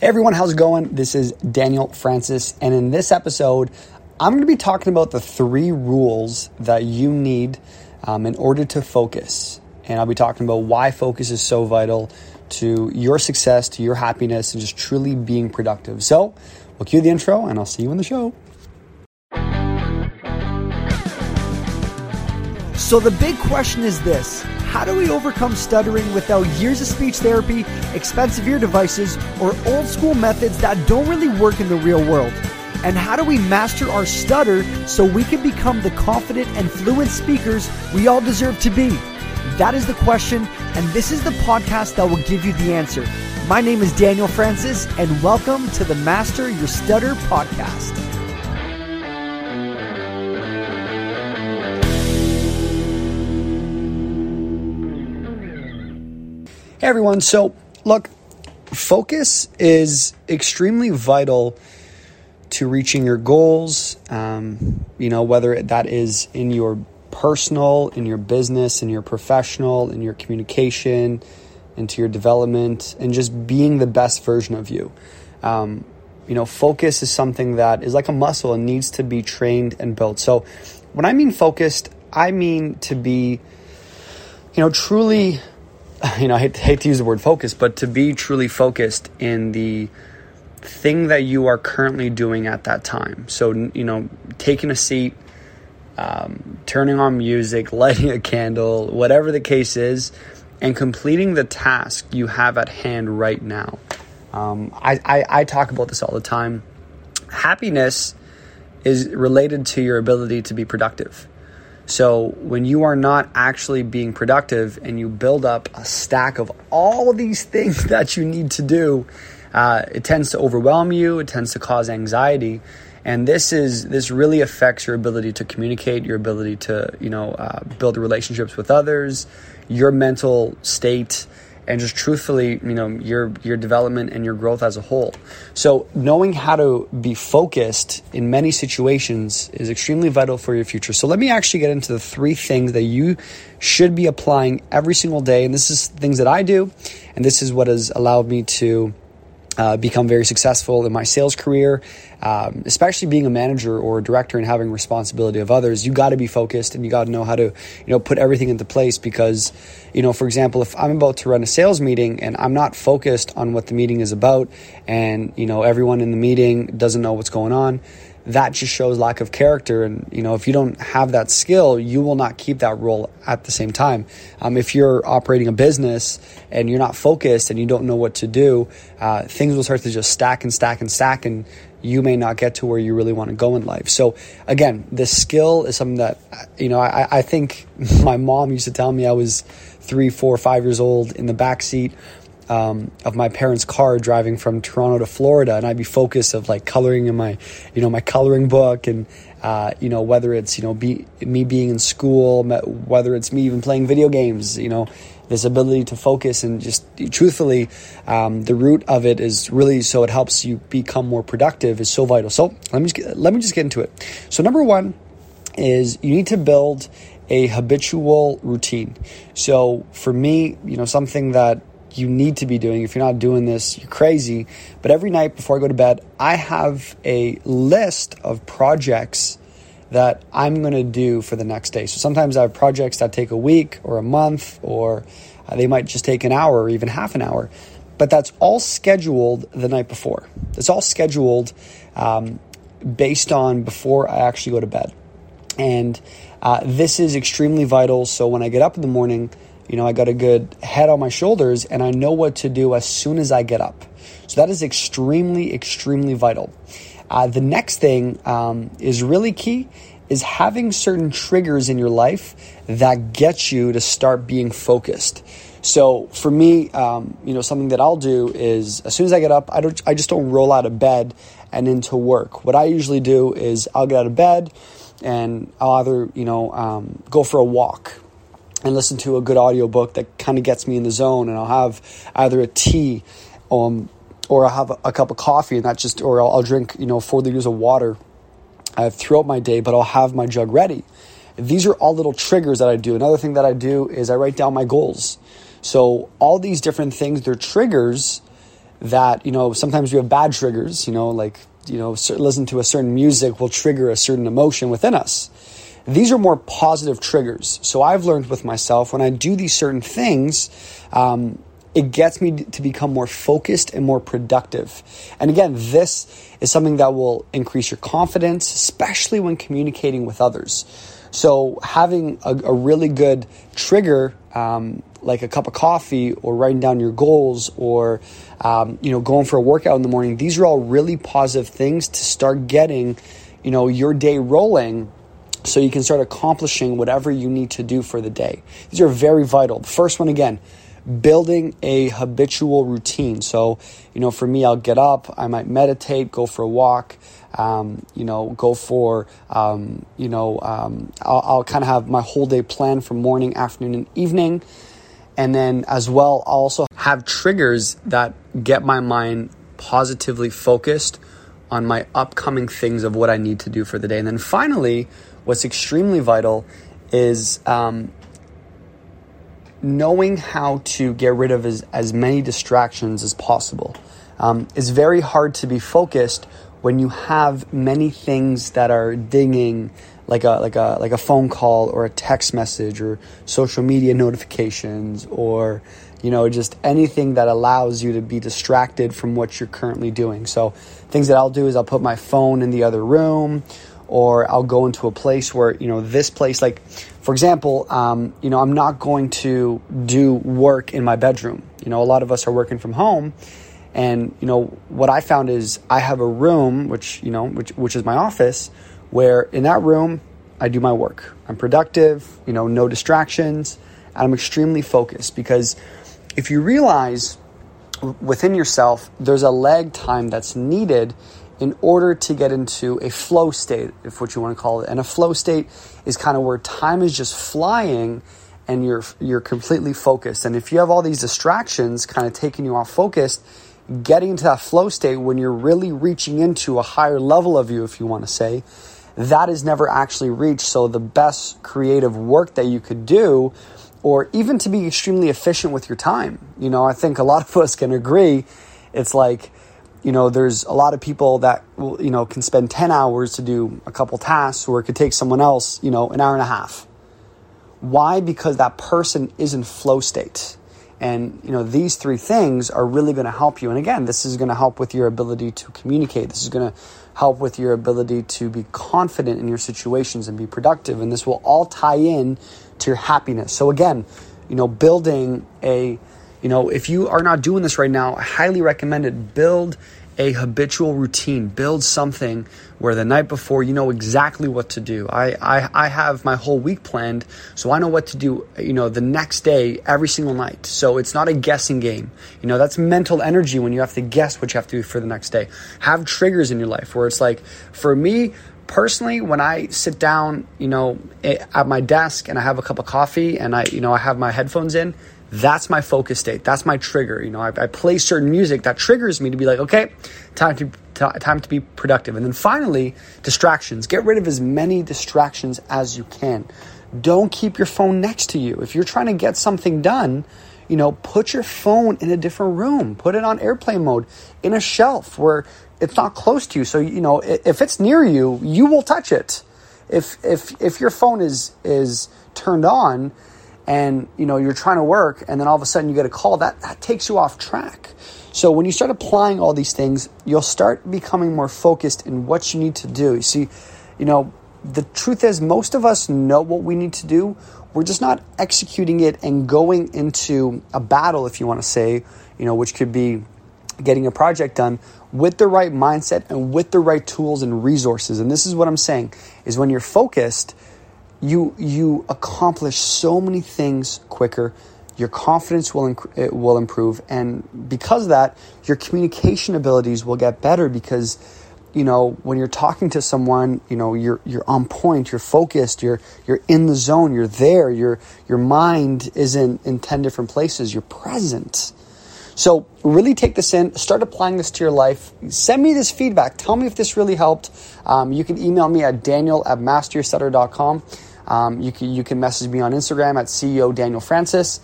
Hey everyone, how's it going? This is Daniel Francis, and in this episode, I'm going to be talking about the three rules that you need um, in order to focus. And I'll be talking about why focus is so vital to your success, to your happiness, and just truly being productive. So, we'll cue the intro, and I'll see you in the show. So, the big question is this How do we overcome stuttering without years of speech therapy, expensive ear devices, or old school methods that don't really work in the real world? And how do we master our stutter so we can become the confident and fluent speakers we all deserve to be? That is the question, and this is the podcast that will give you the answer. My name is Daniel Francis, and welcome to the Master Your Stutter podcast. Everyone, so look, focus is extremely vital to reaching your goals. Um, you know, whether that is in your personal, in your business, in your professional, in your communication, into your development, and just being the best version of you. Um, you know, focus is something that is like a muscle and needs to be trained and built. So, when I mean focused, I mean to be, you know, truly, you know, I hate, hate to use the word focus, but to be truly focused in the thing that you are currently doing at that time. So, you know, taking a seat, um, turning on music, lighting a candle, whatever the case is, and completing the task you have at hand right now. Um, I, I, I talk about this all the time. Happiness is related to your ability to be productive. So when you are not actually being productive and you build up a stack of all of these things that you need to do, uh, it tends to overwhelm you. It tends to cause anxiety, and this is this really affects your ability to communicate, your ability to you know uh, build relationships with others, your mental state, and just truthfully, you know your your development and your growth as a whole. So knowing how to be focused in many situations is extremely vital for your future. So let me actually get into the three things that you should be applying every single day, and this is things that I do, and this is what has allowed me to uh, become very successful in my sales career, um, especially being a manager or a director and having responsibility of others. You got to be focused and you got to know how to, you know, put everything into place because, you know, for example, if I'm about to run a sales meeting and I'm not focused on what the meeting is about, and you know everyone in the meeting doesn't know what's going on, that just shows lack of character. And, you know, if you don't have that skill, you will not keep that role at the same time. Um, if you're operating a business and you're not focused and you don't know what to do, uh, things will start to just stack and stack and stack, and you may not get to where you really want to go in life. So, again, this skill is something that, you know, I, I think my mom used to tell me I was three, four, five years old in the back seat um, of my parents' car driving from Toronto to Florida, and I'd be focused of like coloring in my, you know, my coloring book, and uh, you know whether it's you know be, me being in school, whether it's me even playing video games, you know, this ability to focus and just truthfully, um, the root of it is really so it helps you become more productive is so vital. So let me just let me just get into it. So number one is you need to build a habitual routine. So for me, you know, something that you need to be doing. If you're not doing this, you're crazy. But every night before I go to bed, I have a list of projects that I'm going to do for the next day. So sometimes I have projects that take a week or a month, or uh, they might just take an hour or even half an hour. But that's all scheduled the night before. It's all scheduled um, based on before I actually go to bed. And uh, this is extremely vital. So when I get up in the morning, you know, I got a good head on my shoulders and I know what to do as soon as I get up. So that is extremely, extremely vital. Uh, the next thing um, is really key is having certain triggers in your life that get you to start being focused. So for me, um, you know, something that I'll do is as soon as I get up, I don't, I just don't roll out of bed and into work. What I usually do is I'll get out of bed and I'll either, you know, um, go for a walk and listen to a good audiobook that kind of gets me in the zone and I'll have either a tea um, or I'll have a, cup of coffee and that just or I'll, I'll, drink you know four liters of water uh, throughout my day but I'll have my jug ready. These are all little triggers that I do. Another thing that I do is I write down my goals. So all these different things they're triggers that, you know, sometimes we have bad triggers, you know, like, you know, listen to a certain music will trigger a certain emotion within us. These are more positive triggers. So I've learned with myself when I do these certain things, um, it gets me to become more focused and more productive. And again, this is something that will increase your confidence, especially when communicating with others. So having a, a really good trigger, um, like a cup of coffee, or writing down your goals, or um, you know going for a workout in the morning, these are all really positive things to start getting, you know, your day rolling so you can start accomplishing whatever you need to do for the day. These are very vital. The first one, again, building a habitual routine. So, you know, for me, I'll get up, I might meditate, go for a walk, um, you know, go for, um, you know, um, I'll, I'll kind of have my whole day planned for morning, afternoon, and evening. And then as well, I'll also have triggers that get my mind positively focused on my upcoming things of what I need to do for the day. And then finally, what's extremely vital is um, knowing how to get rid of as, as many distractions as possible. Um, it's very hard to be focused when you have many things that are dinging, like a like a like a phone call or a text message or social media notifications or you know just anything that allows you to be distracted from what you're currently doing. So things that I'll do is I'll put my phone in the other room or I'll go into a place where you know this place like for example um, you know I'm not going to do work in my bedroom. You know a lot of us are working from home and you know what I found is I have a room which you know which which is my office where in that room I do my work. I'm productive you know no distractions and I'm extremely focused because if you realize within yourself there's a lag time that's needed in order to get into a flow state, if what you want to call it. And a flow state is kind of where time is just flying and you're you're completely focused. And if you have all these distractions kind of taking you off focus, getting into that flow state when you're really reaching into a higher level of you, if you want to say, that is never actually reached. So the best creative work that you could do, or even to be extremely efficient with your time. You know, I think a lot of us can agree. It's like you know, there's a lot of people that you know, can spend 10 hours to do a couple tasks or it could take someone else, you know, an hour and a half. Why? Because that person is in flow state. And, you know, these three things are really going to help you. And again, this is going to help with your ability to communicate. This is going to help with your ability to be confident in your situations and be productive. And this will all tie in to your happiness. So again, you know, building a you know, if you are not doing this right now, I highly recommend it. Build a habitual routine. Build something where the night before you know exactly what to do. I, I, I have my whole week planned, so I know what to do, you know, the next day, every single night. So it's not a guessing game. You know, that's mental energy when you have to guess what you have to do for the next day. Have triggers in your life where it's like, for me, personally when i sit down you know eh, at my desk and i have a cup of coffee and i you know i have my headphones in that's my focus state. That's my trigger. You know, I, I play certain music that triggers me to be like, okay, time to t- time to be productive. And then finally, distractions. Get rid of as many distractions as you can. Don't keep your phone next to you. If you're trying to get something done, you know, put your phone in a different room. Put it on airplane mode in a shelf where it's not close to you. So, you know, if it's near you, you will touch it. If if if your phone is is turned on, and you know you're trying to work and then all of a sudden you get a call that that takes you off track. So when you start applying all these things you'll start becoming more focused in what you need to do. You see you know the truth is most of us know what we need to do. We're just not executing it and going into a battle if you want to say you know which could be getting a project done with the right mindset and with the right tools and resources. And this is what i'm saying is when you're focused you you accomplish so many things quicker. Your confidence will inc- will improve. And because of that your communication abilities will get better because you know when you're talking to someone you know you're you're on point you're focused you're you're in the zone you're there your your mind isn't in 10 different places you're present. So really take this in start applying this to your life. Send me this feedback. Tell me if this really helped. Um, you can email me at daniel at masteryourstutter.com um, you, can, you can message me on Instagram at CEO Daniel Francis.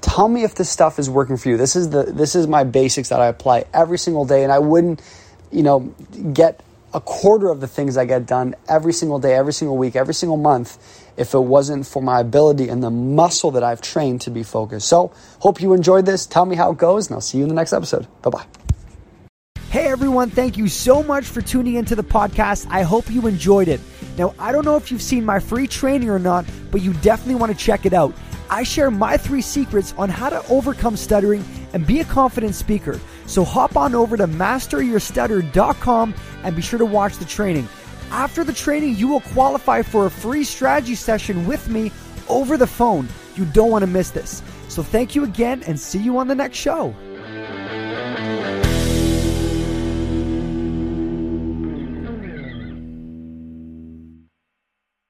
tell me if this stuff is working for you. This is the this is my basics that I apply every single day, and I wouldn't, you know, get a quarter of the things I get done every single day, every single week, every single month if it wasn't for my ability and the muscle that I've trained to be focused. So, hope you enjoyed this. Tell me how it goes, and I'll see you in the next episode. Bye bye. Hey everyone, thank you so much for tuning into the podcast. I hope you enjoyed it. Now, I don't know if you've seen my free training or not, but you definitely want to check it out. I share my three secrets on how to overcome stuttering and be a confident speaker. So hop on over to masteryourstutter.com and be sure to watch the training. After the training, you will qualify for a free strategy session with me over the phone. You don't want to miss this. So thank you again and see you on the next show.